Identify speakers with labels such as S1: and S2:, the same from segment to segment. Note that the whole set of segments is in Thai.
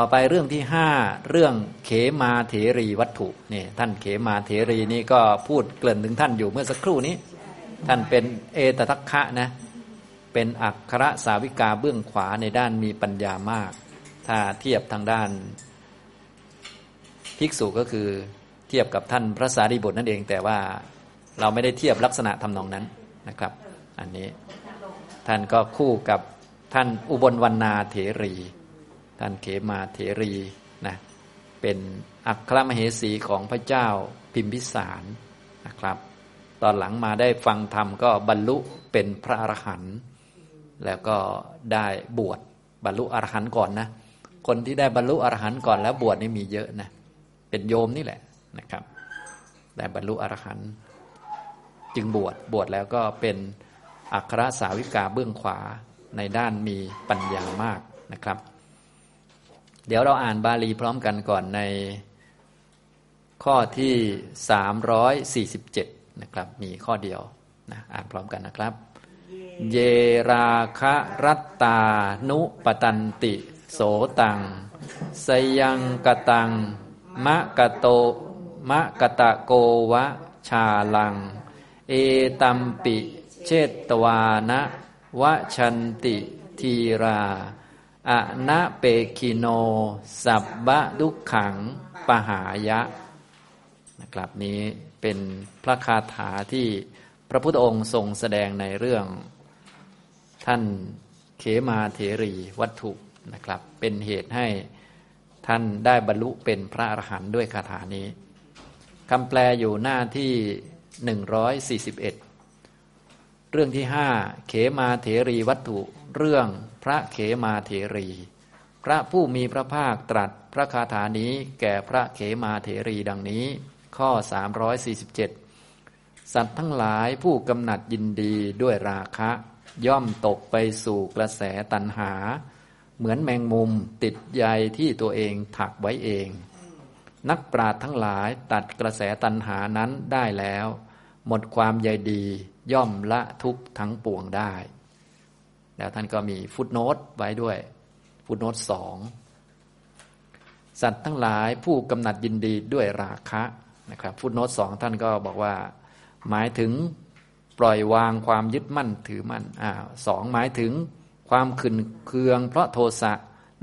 S1: ต่อไปเรื่องที่ห้าเรื่องเขมาเถรีวัตถุนี่ท่านเขมาเถรีนี่ก็พูดเกริ่นถึงท่านอยู่เมื่อสักครู่นี้ ท่านเป็นเอตทัคคะนะเป็นอักรสาวิกาเบื้องขวาในด้านมีปัญญามาก ถ้าเทียบทางด้าน ภิกษุก็คือเทียบกับท่านพระสารีบุตรนั่นเอง แต่ว่าเราไม่ได้เทียบลักษณะทำนองนั้นนะครับ อันนี้ท่านก็คู่กับท่านอุบลวรรณาเถรี ท่านเขมาเถรีนะเป็นอัครมเหสีของพระเจ้าพิมพิสารนะครับ ตอนหลังมาได้ฟังธรรมก็บรรลุเป็นพระอรหันต์แล้วก็ได้บวชบรรลุอรหันต์ก่อนนะคนที่ได้บรรลุอรหันต์ก่อนแล้วบวชนี่มีเยอะนะเป็นโยมนี่แหละนะครับได้บรรลุอรหันต์จึงบวชบวชแล้วก็เป็นอัครสาวิกาเบื้องขวาในด้านมีปัญญามากนะครับ เดี๋ยวเราอ่านบาลีพร้อมกันก่อนในข้อที่ 347 นะครับ มีข้อเดียวนะอ่านพร้อมกันนะครับ เยราคะรัตตานุปตันติ โสตัง สยังกตัง มะกะโต มะกะตะโกวะชาลัง เอตัมปิ เชตตวานะวชันติทีรา อะนะเปคิโน สับบะดุขังปหายะนะครับนี้เป็นพระคาถาที่พระพุทธองค์ทรงแสดงในเรื่อง ท่านเขมาเถรีวัตถุนะครับ เป็นเหตุให้ท่านได้บรรลุเป็นพระอรหันต์ด้วยคาถานี้คำแปลอยู่หน้าที่ 141 เรื่องที่ห้าเขมาเถรีวัตถุเรื่องพระเขมาเถรี พระผู้มีพระภาคตรัสพระคาถานี้แก่พระเขมาเถรีดังนี้ ข้อ 347 สัตว์ทั้งหลายผู้กำหนัดยินดีด้วยราคะ ย่อมตกไปสู่กระแสตันหา เหมือนแมงมุมติดใยที่ตัวเองถักไว้เอง นักปราดทั้งหลายตัดกระแสตันหานั้นได้แล้ว หมดความใยดีย่อมละทุกทั้งปวงได้ แล้วท่านก็มีฟุตโนตไว้ด้วย ฟุตโนตสอง สัตว์ทั้งหลายผู้กำหนัดยินดีด้วยราคะนะครับ ฟุตโนตสองท่านก็บอกว่า หมายถึงปล่อยวางความยึดมั่นถือมั่นอ่าสองหมายถึงความขืนเคือง เพราะโทสะ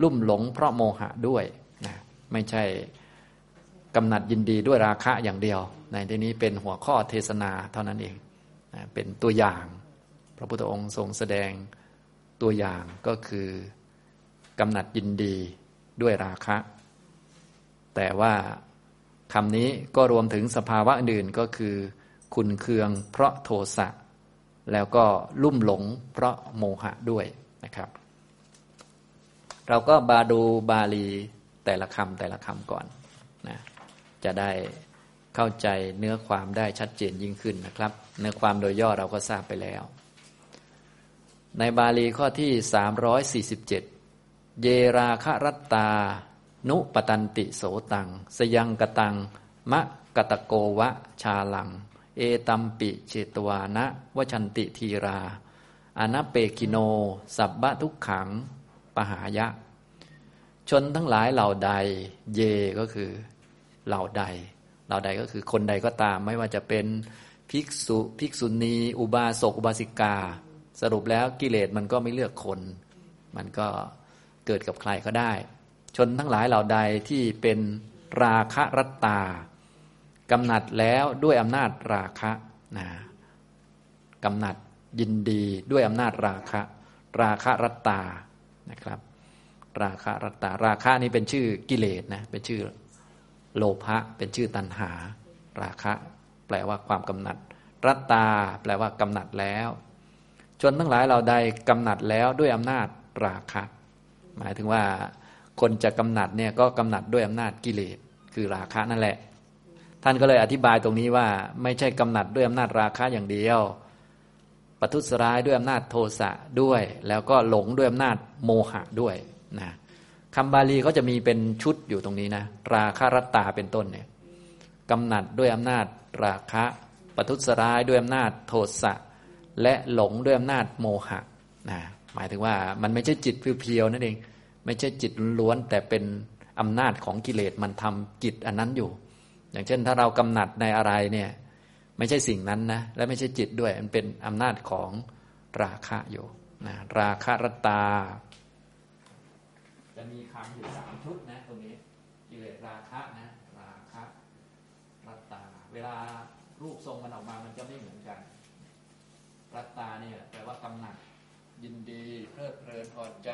S1: ลุ่มหลง เพราะโมหะด้วยนะไม่ใช่กำหนัดยินดีด้วยราคะอย่างเดียว ในที่นี้เป็นหัวข้อเทศนาเท่านั้นเองเป็นตัวอย่าง พระพุทธองค์ทรงแสดง ตัวอย่างก็คือกำหนัดยินดีด้วยราคะ แต่ว่าคำนี้ก็รวมถึงสภาวะอื่นก็คือ คุณเคืองเพราะโทสะแล้วก็ลุ่มหลงเพราะโมหะด้วยนะครับ เราก็บาดูบาลีแต่ละคำแต่ละคำก่อนนะจะได้เข้าใจเนื้อความได้ชัดเจนยิ่งขึ้นนะครับ เนื้อความโดยย่อเราก็ทราบไปแล้ว ในบาลีข้อที่ 347 เยราครัตตา นุปตันติโสตัง สยังกตัง มะกตโกวะชาลัง เอตัมปิเชตวานะวชันติทีราอนัเปกิโน สับบะทุกขัง ปหายะ ชนทั้งหลายเหล่าใด เยก็คือเหล่าใดเราใดก็คือคนใดก็ตาม ไม่ว่าจะเป็นภิกษุ ภิกษุณี อุบาสก อุบาสิกา สรุปแล้วกิเลสมันก็ไม่เลือกคน มันก็เกิดกับใครก็ได้ ชนทั้งหลายเหล่าใดที่เป็นราคะรัตตากำหนัดแล้วด้วยอำนาจราคะนะกำหนัดยินดีด้วยอำนาจราคะ ราคะรัตตานะครับ ราคะรัตตา ราคะนี้เป็นชื่อกิเลสนะเป็นชื่อโลภะเป็นชื่อตัณหา ราคะ แปลว่าความกำหนัด รัตตา แปลว่ากำหนัดแล้ว จนทั้งหลายเราใดกำหนัดแล้วด้วยอำนาจราคะ หมายถึงว่าคนจะกำหนัดเนี่ยก็กำหนัดด้วยอำนาจกิเลสคือราคะนั่นแหละ ท่านก็เลยอธิบายตรงนี้ว่า ไม่ใช่กำหนัดด้วยอำนาจราคะอย่างเดียวปัทุสร้ายด้วยอำนาจโทสะด้วย แล้วก็หลงด้วยอำนาจโมหะด้วยนะคำบาลีเขาจะมีเป็นชุดอยู่ตรงนี้นะ ราคะรัตตาเป็นต้นเนี่ยกำหนัดด้วยอำนาจราคะปทุสร้ายด้วยอำนาจโทสะ และหลงด้วยอำนาจโมหะนะหมายถึงว่ามันไม่ใช่จิตเพียวๆนั่นเอง ไม่ใช่จิตล้วนแต่เป็นอำนาจของกิเลสมันทำจิตอันนั้นอยู่ อย่างเช่นถ้าเรากำหนัดในอะไรเนี่ยไม่ใช่สิ่งนั้นนะและไม่ใช่จิตด้วยมันเป็นอำนาจของราคะอยู่นะราคะรตา จะมีคำอยู่สามชุดนะตรงนี้กิเลสราคะนะราคะรตา เวลารูปทรงมันออกมามันจะไม่เหมือนกัน รตตาเนี่ยแปลว่ากำหนัดยินดีเพลิดเพลินพอใจ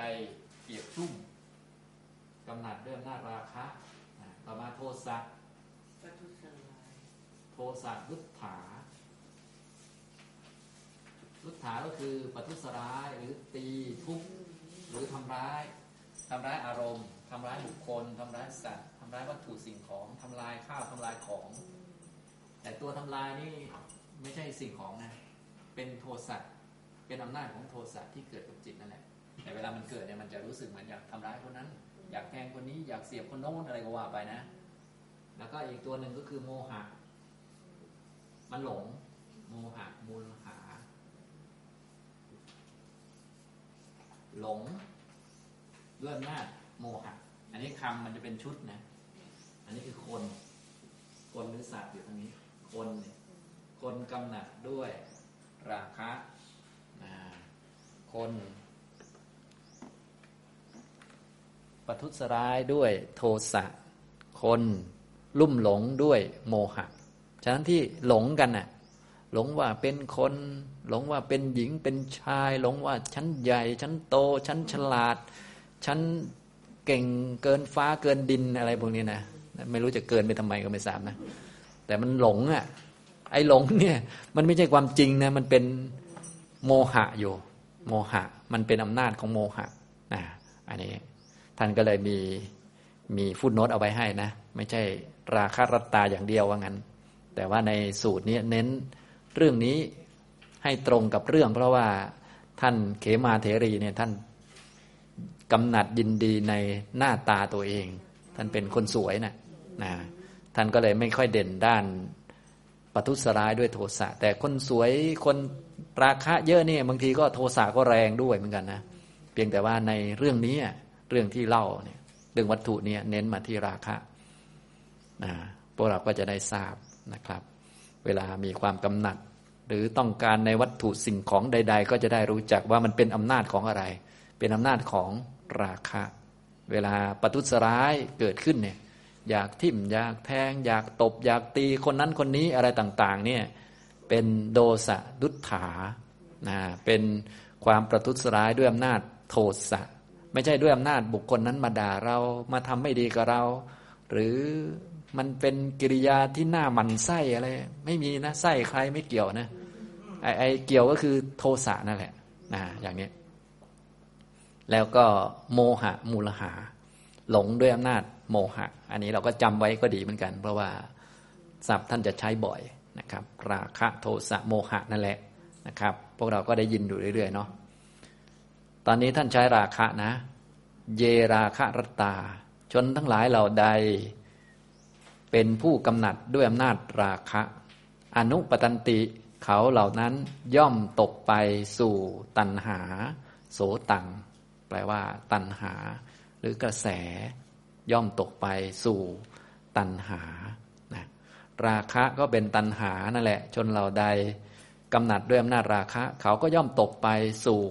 S1: เปียกชุ่มกำหนัดเรื่องหน้าราคะต่อมาโทสะโทสะรุทธารุทธาก็คือปัทุสร้ายหรือตีทุบหรือทำร้ายทำร้ายอารมณ์ทำร้ายบุคคลทำร้ายสัตว์ทำร้ายวัตถุสิ่งของทำลายข้าวทำลายของ แต่ตัวทำลายนี่ไม่ใช่สิ่งของนะ เป็นโทสะเป็นอำนาจของโทสะที่เกิดกับจิตนั่นแหละแต่เวลามันเกิดเนี่ยมันจะรู้สึกเหมือนอยากทำร้ายคนนั้น อยากแทงคนนี้อยากเสียบคนโน้นอะไรก็ว่าไปนะ แล้วก็อีกตัวหนึ่งก็คือโมหะ มันหลง โมหะมูลหา หลงเลื่อนหน้าโมหะ อันนี้คำมันจะเป็นชุดนะ อันนี้คือคน คนหรือสัตว์อยู่ตรงนี้ คนเนี่ยคนกำหนัดด้วย ราคะคนประทุษร้ายด้วยโทสะคนลุ่มหลงด้วยโมหะ ฉะนั้นที่หลงกันน่ะหลงว่าเป็นคน หลงว่าเป็นหญิงเป็นชาย หลงว่าฉันใหญ่ฉันโตฉันฉลาดฉันเก่งเกินฟ้าเกินดินอะไรพวกนี้นะไม่รู้จะเกินไปทำไมก็ไม่ทราบนะ แต่มันหลงอะ ไอ้หลงเนี่ย มันไม่ใช่ความจริงนะ มันเป็นโมหะอยู่ โมหะ มันเป็นอำนาจของโมหะนะอันนี้ ท่านก็เลยมีมีฟุตโนตเอาไว้ให้นะ ไม่ใช่ราคารัตตาอย่างเดียวว่างั้น แต่ว่าในสูตรนี้เน้นเรื่องนี้ให้ตรงกับเรื่อง เพราะว่าท่านเขมาเถรีเนี่ยท่านกำหนัดยินดีในหน้าตาตัวเอง ท่านเป็นคนสวยนะนะท่านก็เลยไม่ค่อยเด่นด้าน ปัทุสร้ายด้วยโทสะแต่คนสวยคนราคะเยอะเนี่ยบางทีก็โทสะก็แรงด้วยเหมือนกันนะ เพียงแต่ว่าในเรื่องนี้เรื่องที่เล่าเนี่ยเรื่องวัตถุเนี่ยเน้นมาที่ราคะนะพวกเราก็จะได้ทราบนะครับ เวลามีความกำหนัด หรือต้องการในวัตถุสิ่งของใด ๆ ก็จะได้รู้จักว่ามันเป็นอำนาจของอะไร เป็นอำนาจของราคะ เวลาปตุสร้ายเกิดขึ้นเนี่ย อยากทิ่มอยากแทง อยากตบ อยากตีคนนั้นคนนี้อะไรต่าง ๆ เนี่ยเป็นโดสะดุถานะเป็นความประทุษร้ายด้วยอำนาจโทสะไม่ใช่ด้วยอำนาจบุคคลนั้นมาด่าเรามาทำไม่ดีกับเรา หรือมันเป็นกิริยาที่หน้ามันไส้อะไร ไม่มีนะไส้ใครไม่เกี่ยวนะไอไอเกี่ยวก็คือโทสะนั่นแหละนะอย่างนี้ แล้วก็โมหะมูลหา หลงด้วยอำนาจโมหะ อันนี้เราก็จำไว้ก็ดีเหมือนกัน เพราะว่าศัพท์ท่านจะใช้บ่อยนะครับ ราคะโทสะโมหะนั่นแหละนะครับ พวกเราก็ได้ยินอยู่เรื่อยๆเนาะตอนนี้ท่านใช้ราคะนะ เยราคะรตา ชนทั้งหลายเหล่าใด เป็นผู้กำหนัดด้วยอำนาจราคะ อนุปตันติเขาเหล่านั้นย่อมตกไปสู่ตันหา โสตัง แปลว่า ตันหา หรือกระแสย่อมตกไปสู่ตันหานะราคะก็เป็นตันหานั่นแหละ ชนเหล่าใดกำหนัดด้วยอำนาจราคะ เขาก็ย่อมตกไปสู่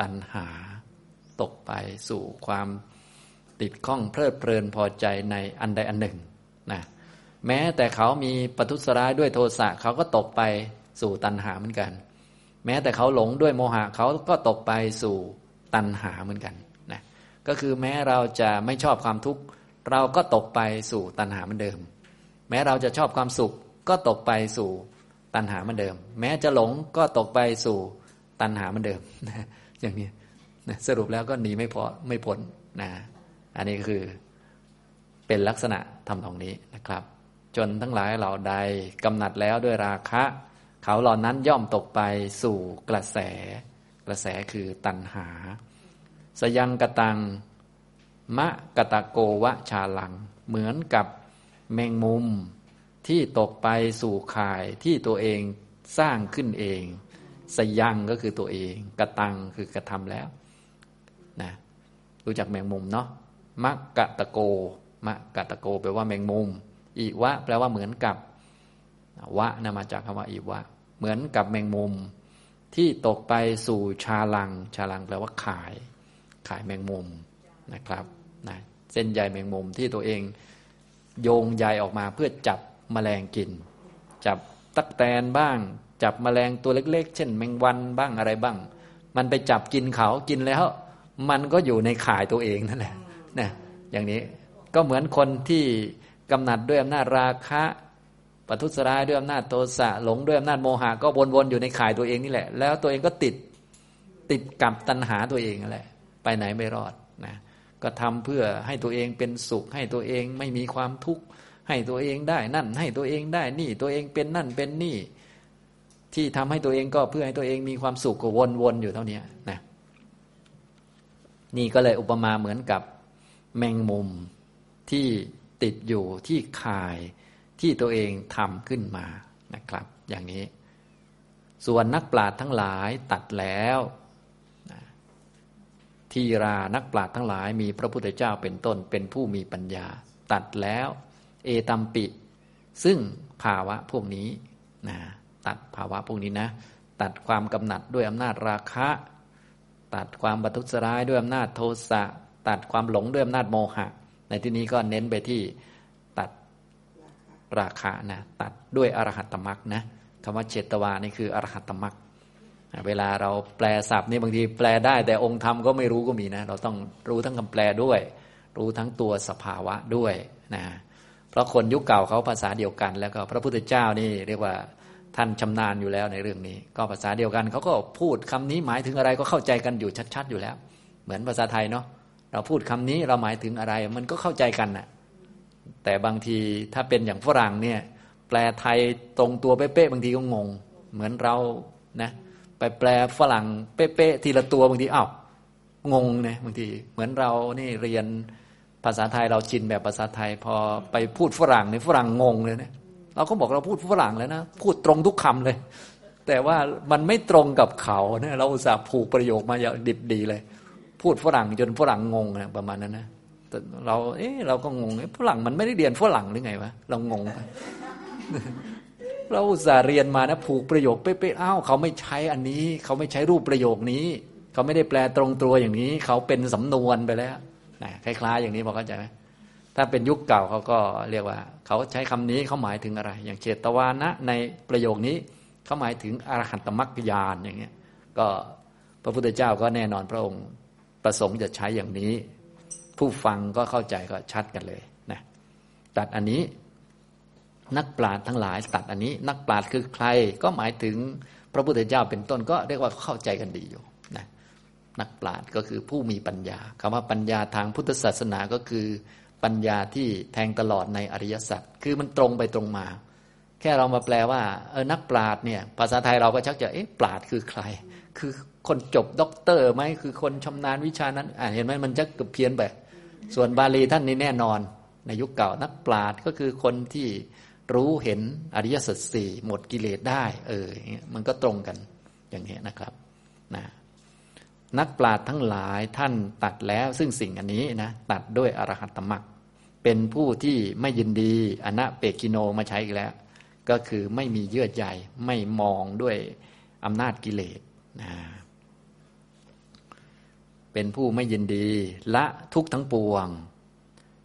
S1: ตัณหา ตกไปสู่ความติดข้องเพลิดเพลินพอใจในอันใดอันหนึ่งนะแม้แต่เขามีปทุสร้ายด้วยโทสะเขาก็ตกไปสู่ตัณหาเหมือนกัน แม้แต่เขาหลงด้วยโมหะเขาก็ตกไปสู่ตัณหาเหมือนกัน ก็คือแม้เราจะไม่ชอบความทุกข์ เราก็ตกไปสู่ตัณหาเหมือนเดิม แม้เราจะชอบความสุข ก็ตกไปสู่ตัณหาเหมือนเดิม แม้จะหลงก็ตกไปสู่ตัณหาเหมือนเดิมนะอย่างนี้นะสรุปแล้วก็หนีไม่พอไม่พ้นนะอันนี้คือเป็นลักษณะทำตรงนี้นะครับ จนทั้งหลายเหล่าใดกำหนัดแล้วด้วยราคะ เขาเหล่านั้นย่อมตกไปสู่กระแส กระแสคือตัณหา สยังกตัง มะกตะโกวะชาลัง เหมือนกับแมงมุมที่ตกไปสู่ข่ายที่ตัวเองสร้างขึ้นเอง สยังก็คือตัวเองกระตังคือกระทำแล้วนะรู้จักแมงมุมเนาะมักะตะโก มะกะตะโกแปลว่าแมงมุมอีวะ แปลว่าเหมือนกับ วะนะมาจากคำว่าอีวะ เหมือนกับแมงมุม ที่ตกไปสู่ชาลัง ชาลังแปลว่าขาย ขายแมงมุมนะครับนะเส้นใยแมงมุมที่ตัวเองโยงใยออกมาเพื่อจับมแมลงกิน จับตักแตนบ้าง จับมแมลงตัวเล็ก ๆ เช่น แมงวันบ้างอะไรบ้าง มันไปจับกินเขากินแล้ว มันก็อยู่ในข่ายตัวเองนั่นแหละนะอย่างนี้ก็เหมือนคนที่กำหนัดด้วยอำนาจราคะปัทุสร้ายด้วยอำนาจโทสะหลงด้วยอำนาจโมหะก็วนๆอยู่ในข่ายตัวเองนี่แหละ แล้วตัวเองก็ติดติดกับตัณหาตัวเองนั่นแหละ ไปไหนไม่รอดนะก็ทำเพื่อให้ตัวเองเป็นสุข ให้ตัวเองไม่มีความทุกข์ให้ตัวเองได้นั่น ให้ตัวเองได้นี่ตัวเองเป็นนั่นเป็นนี่ ที่ทำให้ตัวเองก็เพื่อให้ตัวเองมีความสุขก็วนๆอยู่เท่านี้นะนี่ก็เลยอุปมาเหมือนกับแมงมุมที่ติดอยู่ที่ข่ายที่ตัวเองทำขึ้นมานะครับ อย่างนี้ ส่วนนักปราชญ์ทั้งหลายตัดแล้ว ทีรานักปราชญ์ทั้งหลายมีพระพุทธเจ้าเป็นต้นเป็นผู้มีปัญญา ตัดแล้ว เอตัมปิ ซึ่งภาวะพวกนี้นะตัดภาวะพวกนี้นะ ตัดความกำหนัดด้วยอำนาจราคะ ตัดความบัทุสร้ายด้วยอำนาจโทสะตัดความหลงด้วยอำนาจโมหะ ในที่นี้ก็เน้นไปที่ตัดราคะนะตัดด้วยอรหัตตมรักนะคำว่าเจตวานี่คืออรหัตตมรัก เวลาเราแปลศัพท์นี่บางทีแปลได้ แต่องค์ธรรมก็ไม่รู้ก็มีนะ เราต้องรู้ทั้งคำแปลด้วย รู้ทั้งตัวสภาวะด้วยนะเพราะคนยุคเก่าเขาภาษาเดียวกัน แล้วก็พระพุทธเจ้านี่เรียกว่าท่านชำนาญอยู่แล้วในเรื่องนี้ ก็ภาษาเดียวกันเขาก็พูดคำนี้หมายถึงอะไรก็เข้าใจกันอยู่ชัด ๆ อยู่แล้ว เหมือนภาษาไทยเนาะเราพูดคำนี้เราหมายถึงอะไร มันก็เข้าใจกันน่ะแต่บางทีถ้าเป็นอย่างฝรั่งเนี่ยแปลไทยตรงตัวเป๊ะๆบางทีก็งง เหมือนเรานะ แปลฝรั่งเป๊ะๆทีละตัวบางทีอ้าวงงนะบางทีเหมือนเรานี่เรียนภาษาไทยเราชินแบบภาษาไทย พอไปพูดฝรั่งในฝรั่งงงเลยเนะเราก็บอกเราพูดฝรั่งแล้วนะพูดตรงทุกคำเลย แต่ว่ามันไม่ตรงกับเขาเนี่ยเราอุตส่าห์ผูกประโยคมาอย่างดิบดีเลย พูดฝรั่งจนฝรั่งงงนะประมาณนั้นนะเราเอ๊ะเราก็งงฝรั่งมันไม่ได้เรียนฝรั่งหรือไงวะเรางง เราสาเรียนมานะผูกประโยคเป๊ะๆอ้าวเขาไม่ใช้อันนี้ เขาไม่ใช้รูปประโยคนี้ เขาไม่ได้แปลตรงตัวอย่างนี้ เขาเป็นสำนวนไปแล้วนะคล้ายๆอย่างนี้พอเข้าใจไหมถ้าเป็นยุคเก่าเขาก็เรียกว่า เขาใช้คำนี้เขาหมายถึงอะไร อย่างเจตวานะในประโยคนี้เขาหมายถึงอรหันตมรรคญาณอย่างเงี้ยก็พระพุทธเจ้าก็แน่นอนพระองค์ประสงค์จะใช้อย่างนี้ ผู้ฟังก็เข้าใจก็ชัดกันเลยนะตัดอันนี้ นักปราชญ์ทั้งหลายตัดอันนี้ นักปราชญ์คือใครก็หมายถึงพระพุทธเจ้าเป็นต้นก็เรียกว่าเข้าใจกันดีอยู่นะนักปราชญ์ก็คือผู้มีปัญญาคำว่าปัญญาทางพุทธศาสนาก็คือ ปัญญาที่แทงตลอดในอริยสัจคือมันตรงไปตรงมา แค่เรามาแปลว่าเออนักปราชญ์เนี่ยภาษาไทยเราก็ชักจะเอ๊ะปราชญ์คือใคร คือคนจบด็อกเตอร์ไหมคือคนชำนาญวิชานั้นอ่าเห็นไหมมันจะเกือบเพี้ยนไปส่วนบาลีท่านนี้แน่นอนในยุคเก่านักปราชญ์ก็คือคนที่ รู้เห็นอริยสัจสี่หมดกิเลสได้ เออมันก็ตรงกันอย่างนี้นะครับนะนักปราชญ์ทั้งหลายท่านตัดแล้วซึ่งสิ่งอันนี้นะตัดด้วยอรหัตตมรรคเป็นผู้ที่ไม่ยินดีอนะเปกิโนมาใช้อีกแล้ว ก็คือไม่มีเยื่อใยไม่มองด้วยอำนาจกิเลสนะเป็นผู้ไม่ยินดี ละทุกทั้งปวง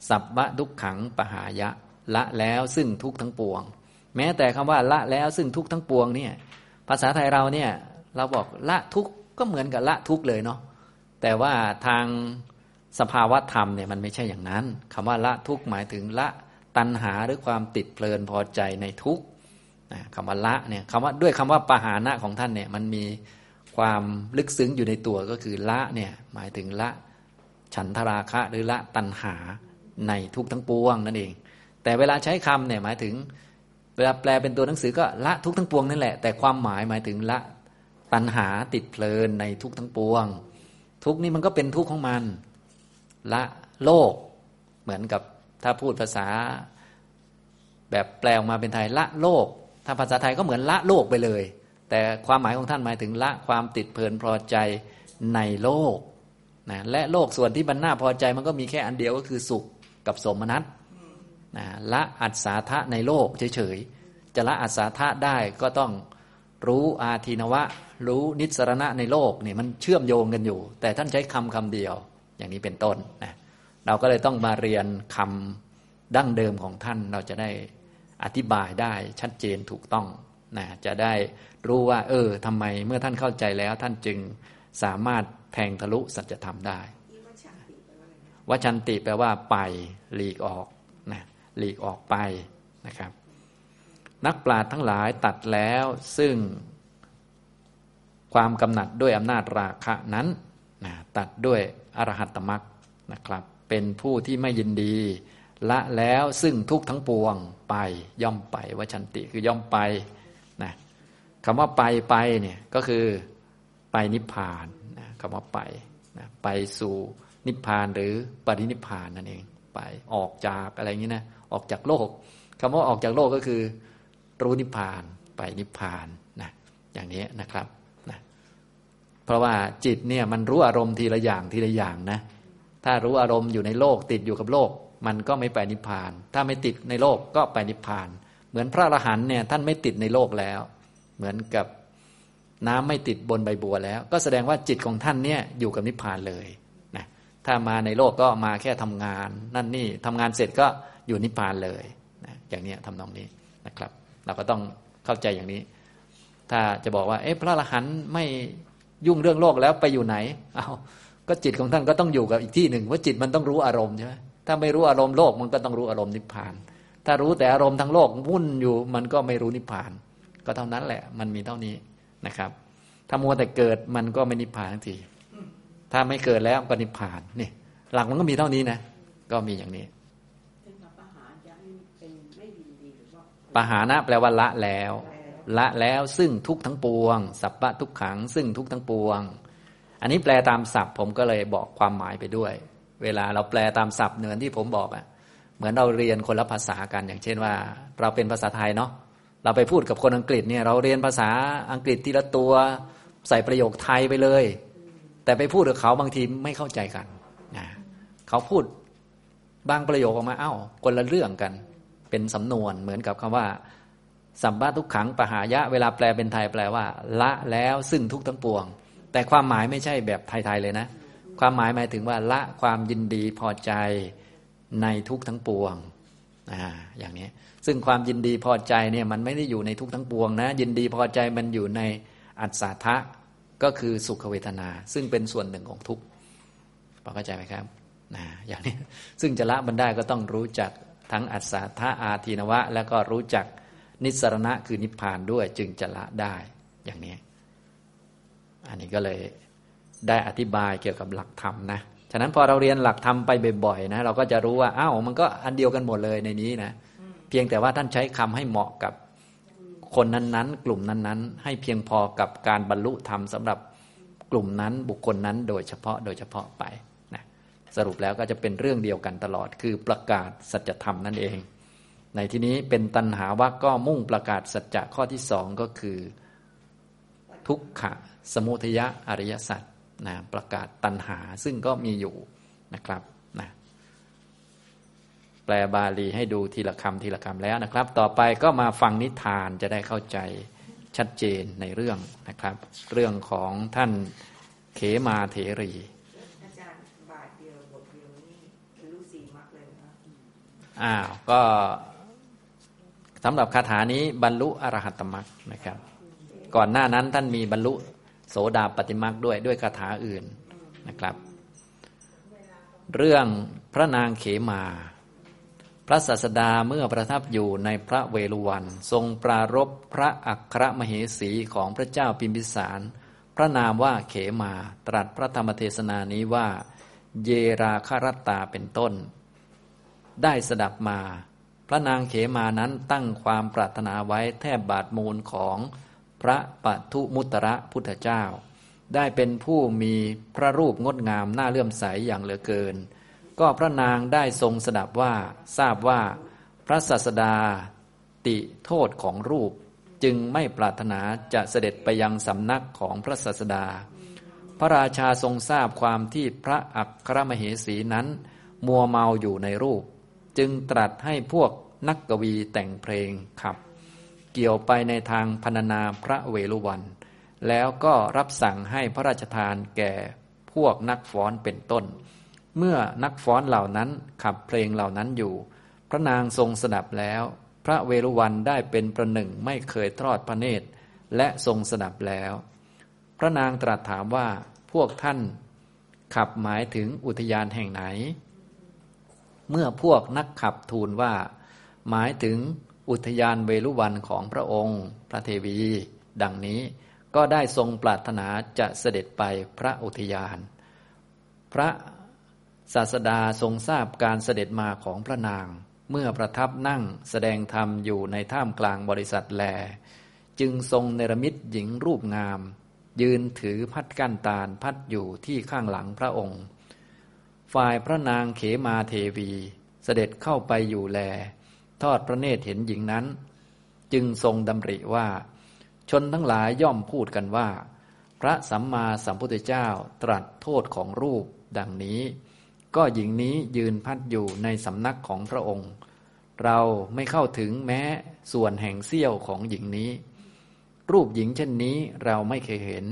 S1: สัพพะทุกขังปหายะ ละแล้วซึ่งทุกทั้งปวง แม้แต่คำว่าละแล้วซึ่งทุกทั้งปวงเนี่ยภาษาไทยเราเนี่ยเราบอกละทุกก็เหมือนกับละทุกเลยเนาะแต่ว่าทางสภาวะธรรมเนี่ยมันไม่ใช่อย่างนั้นคำว่าละทุกหมายถึงละตัณหาหรือความติดเพลินพอใจในทุกคำว่าละเนี่ยคำว่าด้วยคำว่าปหานะของท่านเนี่ยมันมีความลึกซึ้งอยู่ในตัวก็คือละเนี่ยหมายถึงละฉันทราคะหรือละตัณหาในทุกทั้งปวงนั่นเอง แต่เวลาใช้คำเนี่ยหมายถึง เวลาแปลเป็นตัวหนังสือก็ละทุกทั้งปวงนั่นแหละ แต่ความหมายหมายถึงละตัณหาติดเพลินในทุกทั้งปวง ทุกนี่มันก็เป็นทุกของมัน ละโลก เหมือนกับถ้าพูดภาษา แบบแปลออกมาเป็นไทยละโลก ถ้าภาษาไทยก็เหมือนละโลกไปเลย แต่ความหมายของท่านหมายถึงละความติดเพลินพอใจในโลกนะและโลกส่วนที่มันน่าพอใจมันก็มีแค่อันเดียวก็คือสุขกับสมนัต นะละอัศาทะในโลกเฉยๆ จะละอัศาทะได้ก็ต้องรู้อาทีนวะ รู้นิสรณะในโลกเนี่ยมันเชื่อมโยงกันอยู่ แต่ท่านใช้คำคำเดียว อย่างนี้เป็นต้นนะเราก็เลยต้องมาเรียนคำดั้งเดิมของท่านเราจะได้อธิบายได้ชัดเจนถูกต้องนะจะได้รู้ว่า เออทำไมเมื่อท่านเข้าใจแล้วท่านจึงสามารถแทงทะลุสัจธรรมได้วชันติแปลว่าไปหลีกออกนะ หลีกออกไปนะครับ นักปราชญ์ทั้งหลายตัดแล้วซึ่งความกำหนัดด้วยอำนาจราคะนั้นนะตัดด้วยอรหัตตมรักนะครับ เป็นผู้ที่ไม่ยินดี ละแล้วซึ่งทุกทั้งปวงไปย่อมไปวชันติคือย่อมไปนะคำว่าไปไปเนี่ยก็คือไปนิพพานนะคำว่าไปนะไปสู่นิพพานหรือปรินิพพานนั่นเอง ไปออกจากอะไรอย่างนี้นะ ออกจากโลกคำว่าออกจากโลกก็คือ รู้นิพพานไปนิพพานนะอย่างนี้นะครับนะเพราะว่าจิตเนี่ยมันรู้อารมณ์ทีละอย่างทีละอย่างนะ ถ้ารู้อารมณ์อยู่ในโลกติดอยู่กับโลก มันก็ไม่ไปนิพพาน ถ้าไม่ติดในโลกก็ไปนิพพาน เหมือนพระอรหันต์เนี่ยท่านไม่ติดในโลกแล้ว เหมือนกับน้ำไม่ติดบนใบบัวแล้ว ก็แสดงว่าจิตของท่านเนี่ยอยู่กับนิพพานเลยนะถ้ามาในโลกก็มาแค่ทำงาน นั่นนี่ทำงานเสร็จก็ อยู่นิพพานเลยนะอย่างนี้ทำนองนี้นะครับ เราก็ต้องเข้าใจอย่างนี้ ถ้าจะบอกว่า เอ๊ะพระอรหันต์ไม่ยุ่งเรื่องโลกแล้วไปอยู่ไหน เอาก็จิตของท่านก็ต้องอยู่กับอีกที่หนึ่งว่าจิตมันต้องรู้อารมณ์ใช่ไหมถ้าไม่รู้อารมณ์โลกมันก็ต้องรู้อารมณ์นิพพาน ถ้ารู้แต่อารมณ์ทั้งโลกวุ่นอยู่ มันก็ไม่รู้นิพพาน ก็เท่านั้นแหละ มันมีเท่านี้นะครับ ถ้ามัวแต่เกิดมันก็ไม่นิพพานทั้งทีถ้าไม่เกิดแล้วก็นิพพานนี่หลักมันก็มีเท่านี้นะ ก็มีอย่างนี้ ปหานะแปลว่าละแล้ว ละแล้วซึ่งทุกทั้งปวง สัพพะทุกขัง ซึ่งทุกทั้งปวง อันนี้แปลตามศัพท์ ผมก็เลยบอกความหมายไปด้วย เวลาเราแปลตามศัพท์เนือนที่ผมบอกอะเหมือนเราเรียนคนละภาษากันอย่างเช่นว่า เราเป็นภาษาไทยเนาะเราไปพูดกับคนอังกฤษเนี่ยเราเรียนภาษาอังกฤษทีละตัว ใส่ประโยคไทยไปเลย แต่ไปพูดกับเขาบางทีไม่เข้าใจกันนะเขาพูดบางประโยคออกมาเอ้าคนละเรื่องกัน เป็นสำนวนเหมือนกับคำว่า สัมบาทุกขังปหายะ เวลาแปลเป็นไทยแปลว่า ละแล้วซึ่งทุกทั้งปวง แต่ความหมายไม่ใช่แบบไทยๆเลยนะ ความหมายหมายถึงว่าละความยินดีพอใจในทุกทั้งปวงอ่าอย่างนี้ซึ่งความยินดีพอใจเนี่ยมันไม่ได้อยู่ในทุกทั้งปวงนะ ยินดีพอใจมันอยู่ในอัศทะก็คือสุขเวทนา ซึ่งเป็นส่วนหนึ่งของทุกพอเข้าใจไหมครับนะอย่างนี้ซึ่งจะละมันได้ก็ต้องรู้จัก ทั้งอัศทะอาทีนวะ แล้วก็รู้จักนิสรณะคือนิพพานด้วยจึงจะละได้อย่างนี้ อันนี้ก็เลยได้อธิบายเกี่ยวกับหลักธรรมนะฉะนั้นพอเราเรียนหลักธรรมไปบ่อยๆนะเราก็จะรู้ว่าอ้าวมันก็อันเดียวกันหมดเลยในนี้นะเพียงแต่ว่าท่านใช้คำให้เหมาะกับคนนั้นๆ กลุ่มนั้นๆ ให้เพียงพอกับการบรรลุธรรมสำหรับกลุ่มนั้นบุคคลนั้นโดยเฉพาะโดยเฉพาะไป สรุปแล้วก็จะเป็นเรื่องเดียวกันตลอด คือประกาศสัจธรรมนั่นเอง ในที่นี้เป็นตัณหาว่าก็มุ่งประกาศสัจจะข้อที่สองก็คือ ทุกขะสมุทยะอริยสัจนะประกาศตัณหาซึ่งก็มีอยู่นะครับนะแปลบาลีให้ดูทีละคำทีละคำแล้วนะครับ ต่อไปก็มาฟังนิทานจะได้เข้าใจชัดเจนในเรื่องนะครับ เรื่องของท่านเขมาเถรีอาจารย์บาทเดียวบทเดียวนี่รู้สีมักเลยนะ อ้าวก็สำหรับคาถานี้บรรลุอรหัตมรรคนะครับ ก่อนหน้านั้นท่านมีบรรลุโสดาปฏิมักด้วยด้วยคาถาอื่นนะครับ เรื่องพระนางเขมา พระศาสดาเมื่อประทับอยู่ในพระเวฬุวัน ทรงปรารบพระอัครมเหสีของพระเจ้าพิมพิสาร พระนามว่าเขมาตรัสพระธรรมเทศนานี้ว่า เยราคารตาเป็นต้น ได้สดับมา พระนางเขมานั้นตั้งความปรารถนาไว้แทบบาทมูลของพระปัทุมุตระพุทธเจ้า ได้เป็นผู้มีพระรูปงดงามน่าเลื่อมใสอย่างเหลือเกิน ก็พระนางได้ทรงสดับว่าทราบว่าพระศาสดาติโทษของรูปจึงไม่ปรารถนาจะเสด็จไปยังสำนักของพระศาสดา พระราชาทรงทราบความที่พระอัครมเหสีนั้น มัวเมาอยู่ในรูป จึงตรัสให้พวกนักกวีแต่งเพลงขับ เกี่ยวไปในทางพรรณนาพระเวรุวัน แล้วก็รับสั่งให้พระราชทานแก่พวกนักฟ้อนเป็นต้น เมื่อนักฟ้อนเหล่านั้นขับเพลงเหล่านั้นอยู่ พระนางทรงสดับแล้ว พระเวรุวันได้เป็นประหนึ่งไม่เคยทอดพระเนตร และทรงสดับแล้ว พระนางตรัสถามว่าพวกท่านขับหมายถึงอุทยานแห่งไหน เมื่อพวกนักขับทูลว่า หมายถึงอุทยานเวลุวันของพระองค์ พระเทวี ดังนี้ก็ได้ทรงปรารถนาจะเสด็จไปพระอุทยาน พระศาสดาทรงทราบการเสด็จมาของพระนาง เมื่อประทับนั่งแสดงธรรมอยู่ในท่ามกลางบริษัทแล จึงทรงเนรมิตหญิงรูปงาม ยืนถือพัดกั้นตาลพัดอยู่ที่ข้างหลังพระองค์ ฝ่ายพระนางเขมาเทวี เสด็จเข้าไปอยู่แล ทอดพระเนตรเห็นหญิงนั้น จึงทรงดำริว่า ชนทั้งหลายย่อมพูดกันว่า พระสัมมาสัมพุทธเจ้าตรัสโทษของรูปดังนี้ ก็หญิงนี้ยืนพัดอยู่ในสำนักของพระองค์ เราไม่เข้าถึงแม้ส่วนแห่งเสี้ยวของหญิงนี้ รูปหญิงเช่นนี้เราไม่เคยเห็น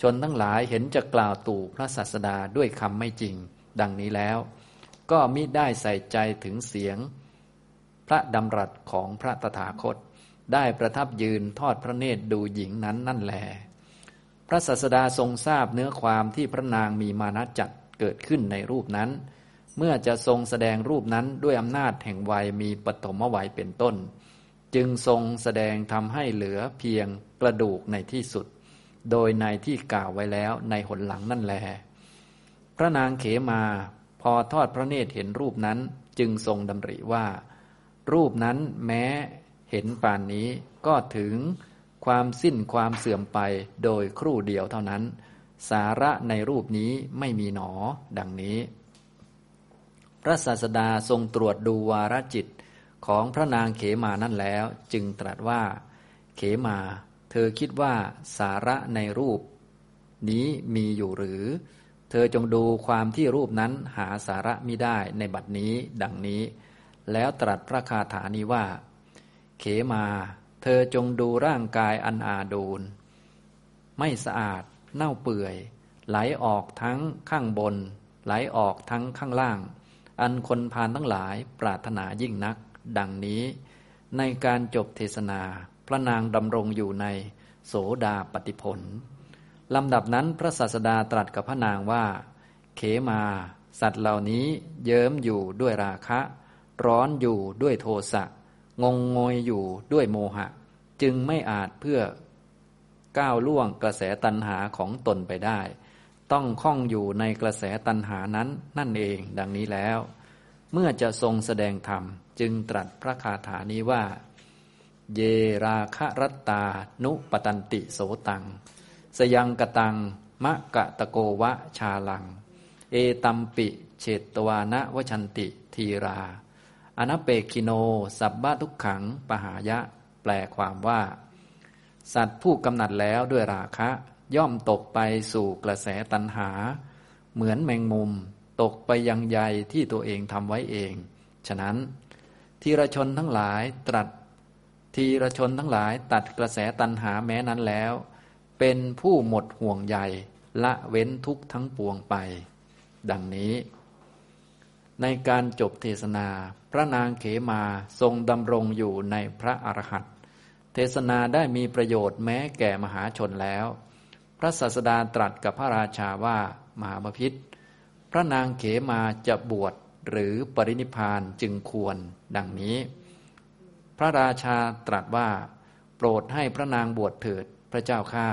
S1: ชนทั้งหลายเห็นจะกล่าวตู่พระศาสดาด้วยคำไม่จริง ดังนี้แล้ว ก็มิได้ใส่ใจถึงเสียง พระดำรัสของพระตถาคต ได้ประทับยืนทอดพระเนตรดูหญิงนั้นนั่นแล พระศาสดาทรงทราบเนื้อความที่พระนางมีมานะจัดเกิดขึ้นในรูปนั้น เมื่อจะทรงแสดงรูปนั้นด้วยอำนาจแห่งวัยมีปฐมวัยเป็นต้น จึงทรงแสดงทำให้เหลือเพียงกระดูกในที่สุด โดยในที่กล่าวไว้แล้วในหนหลังนั่นแลพ ระนางเขมาพอทอดพระเนตรเห็นรูปนั้นจึงทรงดำริว่า รูปนั้นแม้เห็นป่านนี้ก็ถึงความสิ้นความเสื่อมไปโดยครู่เดียวเท่านั้น สาระในรูปนี้ไม่มีหนอดังนี้ พระศาสดาทรงตรวจดูวารจิตของพระนางเขมานั่นแล้ว จึงตรัสว่า เขมา เธอคิดว่าสาระในรูป นี้มีอยู่หรือ เธอจงดูความที่รูปนั้นหาสาระมิได้ในบัดนี้ดังนี้ แล้วตรัสพระคาถานี้ว่า เขมา เธอจงดูร่างกายอันอาดูล ไม่สะอาด เน่าเปื่อย ไหลออกทั้งข้างบน ไหลออกทั้งข้างล่าง อันคนพานทั้งหลายปรารถนายิ่งนัก ดังนี้ ในการจบเทศนา พระนางดำรงอยู่ในโสดาปฏิผล ลำดับนั้นพระศาสดาตรัสกับพระนางว่า เขมา สัตว์เหล่านี้เยิ้มอยู่ด้วยราคะ ร้อนอยู่ด้วยโทสะงงงอยอยู่ด้วยโมหะ จึงไม่อาจเพื่อก้าวล่วงกระแสตัณหาของตนไปได้ ต้องคล้องอยู่ในกระแสตัณหานั้นนั่นเองดังนี้แล้ว เมื่อจะทรงแสดงธรรม จึงตรัสพระคาถานี้ว่า เยราคะรัตตานุปตันติโสตัง สยังกตัง มะกะตะโกวะชาลัง เอตัมปิเฉตวานะวชันติทีรา อนัเปกิโน สับบะทุกขัง ปหายะ แปลความว่า สัตว์ผู้กำหนัดแล้วด้วยราคะ ย่อมตกไปสู่กระแสตัณหา เหมือนแมงมุม ตกไปยังใยที่ตัวเองทำไว้เอง ฉะนั้นทีรชนทั้งหลายตรัสทีรชนทั้งหลายตัดกระแสตัณหาแม้นั้นแล้ว เป็นผู้หมดห่วงใยละเว้นทุกทั้งปวงไป ดังนี้ ในการจบเทศนา พระนางเขมาทรงดำรงอยู่ในพระอรหันต์เทศนาได้มีประโยชน์แม้แก่มหาชนแล้ว พระศาสดาตรัสกับพระราชาว่ามหาพิษพระนางเขมาจะบวชหรือปรินิพานจึงควร ดังนี้ พระราชาตรัสว่า โปรดให้พระนางบวชเถิด พระเจ้าข้า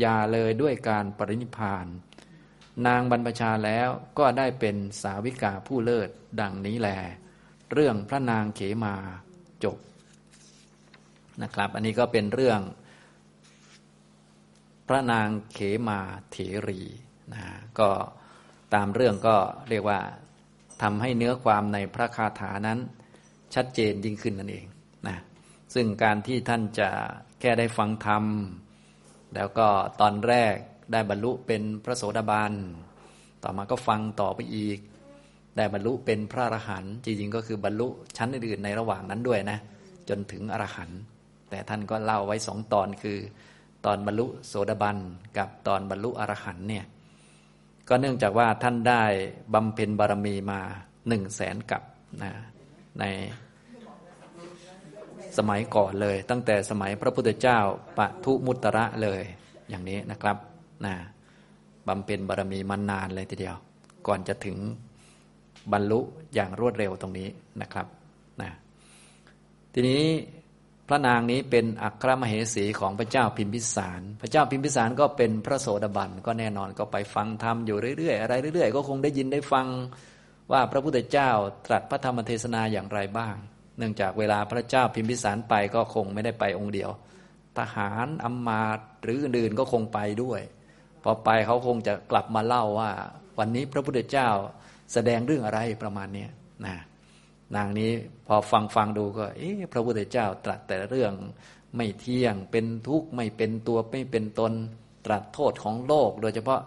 S1: อย่าเลยด้วยการปรินิพาน นางบรรพชาแล้วก็ได้เป็นสาวิกาผู้เลิศดังนี้แล เรื่องพระนางเขมาจบนะครับ อันนี้ก็เป็นเรื่อง พระนางเขมาเถรีนะก็ตามเรื่องก็เรียกว่าทำให้เนื้อความในพระคาถานั้น ชัดเจนยิ่งขึ้นนั่นเองนะซึ่งการที่ท่านจะแค่ได้ฟังธรรม แล้วก็ตอนแรกได้บรรลุเป็นพระโสดาบัน ต่อมาก็ฟังต่อไปอีก ได้บรรลุเป็นพระอรหันต์ จริงๆ ก็คือบรรลุชั้นอื่นๆในระหว่างนั้นด้วยนะ จนถึงอรหันต์ แต่ท่านก็เล่าไว้สองตอนคือ ตอนบรรลุโสดาบันกับตอนบรรลุอรหันต์เนี่ย ก็เนื่องจากว่าท่านได้บำเพ็ญบารมีมาหนึ่งแสนกับนะใน สมัยก่อนเลย ตั้งแต่สมัยพระพุทธเจ้าปะทุมุตระเลย อย่างนี้นะครับนะบำเพ็ญบารมีมานานเลยทีเดียว ก่อนจะถึงบรรลุอย่างรวดเร็วตรงนี้นะครับนะทีนี้พระนางนี้เป็นอัครมเหสีของพระเจ้าพิมพิสาร พระเจ้าพิมพิสารก็เป็นพระโสดาบันก็แน่นอนก็ไปฟังธรรมอยู่เรื่อยๆอะไรเรื่อยๆ ก็คงได้ยินได้ฟังว่าพระพุทธเจ้าตรัสพระธรรมเทศนาอย่างไรบ้าง เนื่องจากเวลาพระเจ้าพิมพิสารไปก็คงไม่ได้ไปองค์เดียว ทหารอำมาตย์หรืออื่นๆก็คงไปด้วย พอไปเขาคงจะกลับมาเล่าว่า วันนี้พระพุทธเจ้าแสดงเรื่องอะไรประมาณนี้นะนางนี้พอฟังฟังดูก็ เอ๊ะพระพุทธเจ้าตรัสแต่เรื่องไม่เที่ยงเป็นทุกข์ไม่เป็นตัวไม่เป็นตน ตรัสโทษของโลก โดยเฉพาะ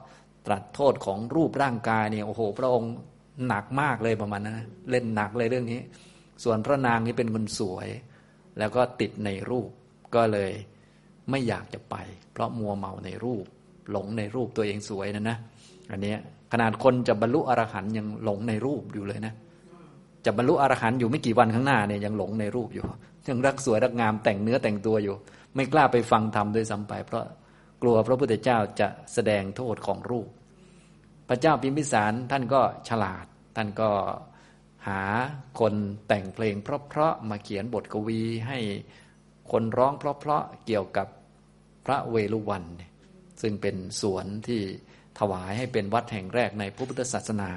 S1: ตรัสโทษของรูปร่างกายเนี่ยโอ้โห พระองค์หนักมากเลยประมาณนั้นเล่นหนักเลยเรื่องนี้ ส่วนพระนางนี้เป็นคนสวย แล้วก็ติดในรูป ก็เลยไม่อยากจะไป เพราะมัวเมาในรูป หลงในรูปตัวเองสวยนะนะอันนี้ขนาดคนจะบรรลุอรหันยังหลงในรูปอยู่เลยนะ จะบรรลุอรหันอยู่ไม่กี่วันข้างหน้าเนี่ยยังหลงในรูปอยู่ ยังรักสวยรักงามแต่งเนื้อแต่งตัวอยู่ ไม่กล้าไปฟังธรรมโดยซ้ำไป เพราะกลัวพระพุทธเจ้าจะแสดงโทษของรูป พระเจ้าพิมพิสารท่านก็ฉลาด ท่านก็ หาคนแต่งเพลงเพราะๆมาเขียนบทกวีให้คนร้องเพราะๆเกี่ยวกับพระเวลุวัน ซึ่งเป็นสวนที่ถวายให้เป็นวัดแห่งแรกในพระพุทธศาสนา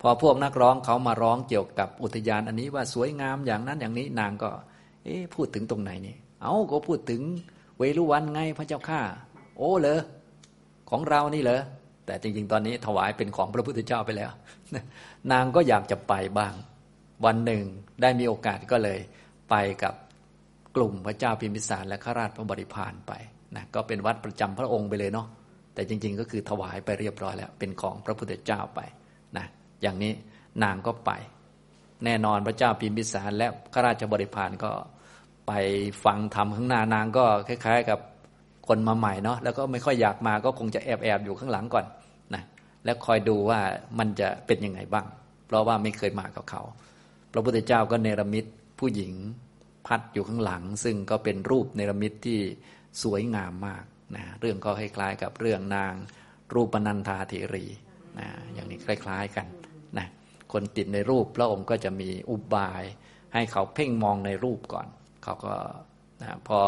S1: พอพวกนักร้องเขามาร้องเกี่ยวกับอุทยานอันนี้ว่าสวยงามอย่างนั้นอย่างนี้นางก็ เอ๊พูดถึงตรงไหนนี่ เอาก็พูดถึงเวลุวันไงพระเจ้าข้าโอ้เหรอของเรานี่เหรอ แต่จริง ๆ ตอนนี้ถวายเป็นของพระพุทธเจ้าไปแล้ว นางก็อยากจะไปบ้าง วันหนึ่งได้มีโอกาสก็เลยไปกับกลุ่มพระเจ้าพิมพิสารและข้าราชพระบริพารไปนะก็เป็นวัดประจำพระองค์ไปเลยเนาะแต่จริง ๆ ก็คือถวายไปเรียบร้อยแล้ว เป็นของพระพุทธเจ้าไปนะอย่างนี้นางก็ไป แน่นอนพระเจ้าพิมพิสารและข้าราชบริพารก็ไปฟังธรรมข้างหน้านางก็คล้าย ๆ กับ คนมาใหม่เนาะแล้วก็ไม่ค่อยอยากมาก็คงจะแอบแอบอยู่ข้างหลังก่อนนะแล้วคอยดูว่ามันจะเป็นยังไงบ้าง เพราะว่าไม่เคยมากับเขาพระพุทธเจ้าก็เนรมิตผู้หญิงพัดอยู่ข้างหลัง ซึ่งก็เป็นรูปเนรมิตที่สวยงามมากนะเรื่องก็คล้ายๆกับเรื่องนางรูปนันทาเถรีนะอย่างนี้คล้าย ๆกันนะคนติดในรูปพระองค์ก็จะมีอุบาย ให้เขาเพ่งมองในรูปก่อน เขาก็นะพอ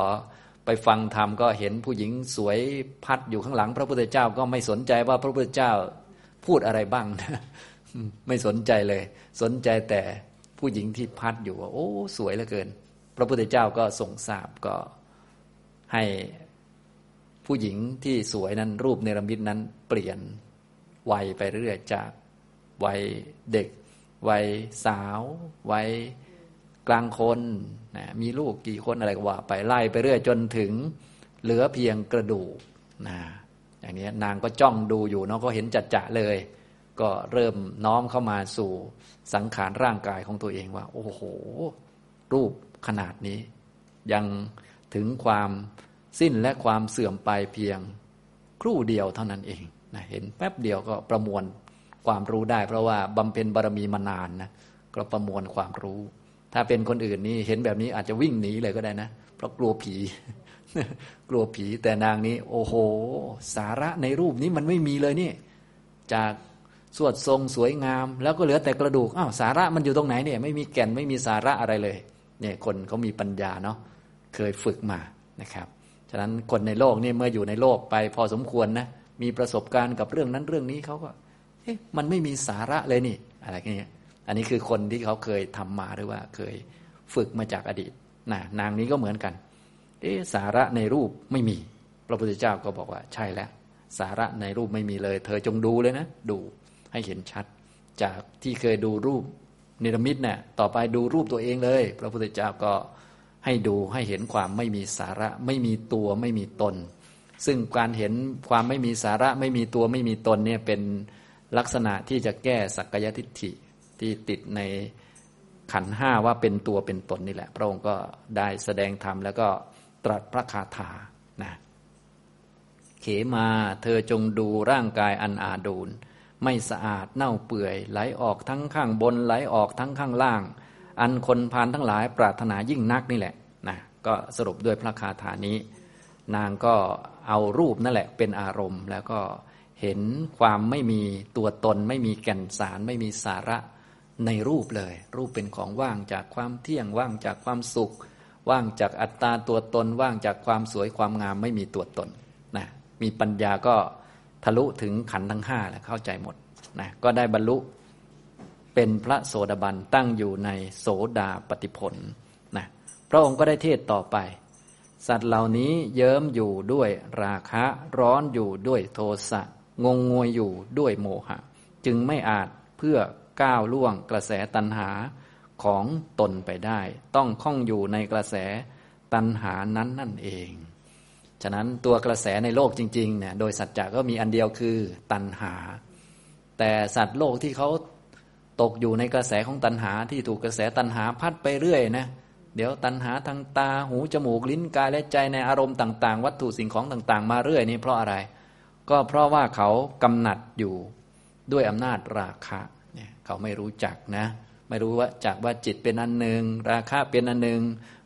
S1: ไปฟังธรรมก็เห็นผู้หญิงสวยพัดอยู่ข้างหลัง พระพุทธเจ้าก็ไม่สนใจว่าพระพุทธเจ้าพูดอะไรบ้างนะไม่สนใจเลย สนใจแต่ผู้หญิงที่พัดอยู่ว่าโอ้ สวยเหลือเกิน พระพุทธเจ้าก็ทรงทราบก็ให้ผู้หญิงที่สวยนั้นรูปเนรมิตนั้นเปลี่ยนวัยไปเรื่อยจากวัยเด็กวัยสาววัย กลางคนนะมีลูกกี่คนอะไรก็ว่า ไปไล่ไปเรื่อยจนถึงเหลือเพียงกระดูกนะอย่างนี้นางก็จ้องดูอยู่เนาะก็เห็นจัดจะเลย ก็เริ่มน้อมเข้ามาสู่สังขารร่างกายของตัวเองว่า โอ้โห รูปขนาดนี้ ยังถึงความสิ้นและความเสื่อมไปเพียงครู่เดียวเท่านั้นเองนะเห็นแป๊บเดียวก็ประมวลความรู้ได้ เพราะว่าบำเพ็ญบารมีมานานนะก็ประมวลความรู้ ถ้าเป็นคนอื่นนี่เห็นแบบนี้อาจจะวิ่งหนีเลยก็ได้นะ เพราะกลัวผี กลัวผีแต่นางนี้ โอ้โห สาระในรูปนี้มันไม่มีเลยนี่ จากสวดทรงสวยงาม แล้วก็เหลือแต่กระดูกอ้าวสาระมันอยู่ตรงไหนเนี่ย ไม่มีแก่นไม่มีสาระอะไรเลย เนี่ยคนเขามีปัญญาเนาะเคยฝึกมานะครับฉะนั้นคนในโลกนี่เมื่ออยู่ในโลกไปพอสมควรนะมีประสบการณ์กับเรื่องนั้นเรื่องนี้เขาก็เอ๊ะมันไม่มีสาระเลยนี่ อะไรเงี้ย อันนี้คือคนที่เขาเคยทำมาหรือว่าเคยฝึกมาจากอดีตนะนางนี้ก็เหมือนกัน เอ๊ะสาระในรูปไม่มี พระพุทธเจ้าก็บอกว่าใช่แล้ว สาระในรูปไม่มีเลย เธอจงดูเลยนะ ดูให้เห็นชัด จากที่เคยดูรูปเนรมิตเนะ่ยต่อไปดูรูปตัวเองเลย พระพุทธเจ้าก็ให้ดูให้เห็นความไม่มีสาระ ไม่มีตัวไม่มีตน ซึ่งการเห็นความไม่มีสาระ ไม่มีตัวไม่มีตนเนี่ยเป็นลักษณะที่จะแก้สักกายทิฏฐิ ที่ติดในขันห้าว่าเป็นตัวเป็นตนนี่แหละ พระองค์ก็ได้แสดงธรรมแล้วก็ตรัสพระคาถานะเขมาเธอจงดูร่างกายอันอาดูลไม่สะอาดเน่าเปื่อย ไหลออกทั้งข้างบน ไหลออกทั้งข้างล่าง อันคนพานทั้งหลายปรารถนายิ่งนักนี่แหละนะก็สรุปด้วยพระคาถานี้ นางก็เอารูปนั่นแหละเป็นอารมณ์ แล้วก็เห็นความไม่มีตัวตน ไม่มีแก่นสาร ไม่มีสาระ ในรูปเลย รูปเป็นของว่างจากความเที่ยงว่างจากความสุข ว่างจากอัตตาตัวตน ว่างจากความสวยความงามไม่มีตัวตนนะมีปัญญาก็ทะลุถึงขันทั้งห้าแล้วเข้าใจหมดนะก็ได้บรรลุเป็นพระโสดาบันตั้งอยู่ในโสดาปฏิผลนะพระองค์ก็ได้เทศต่อไป สัตว์เหล่านี้เยิ้มอยู่ด้วยราคะร้อนอยู่ด้วยโทสะงงงวยอยู่ด้วยโมหะ จึงไม่อาจเพื่อ ก้าวล่วงกระแสตัณหาของตนไปได้ ต้องคล้องอยู่ในกระแสตัณหานั้นนั่นเอง ฉะนั้นตัวกระแสในโลกจริงๆเนี่ยโดยสัจจะก็มีอันเดียวคือตัณหา แต่สัตว์โลกที่เขาตกอยู่ในกระแสของตัณหาที่ถูกกระแสตัณหาพัดไปเรื่อยนะเดี๋ยวตัณหาทางตาหูจมูกลิ้นกายและใจในอารมณ์ต่าง ๆ วัตถุสิ่งของต่าง ๆ มาเรื่อยนี่เพราะอะไร ก็เพราะว่าเขากำหนัดอยู่ด้วยอำนาจราคะ เนี่ยเขาไม่รู้จักนะ ไม่รู้ว่าจากว่าจิตเป็นอันหนึ่งราคะเป็นอันหนึ่ง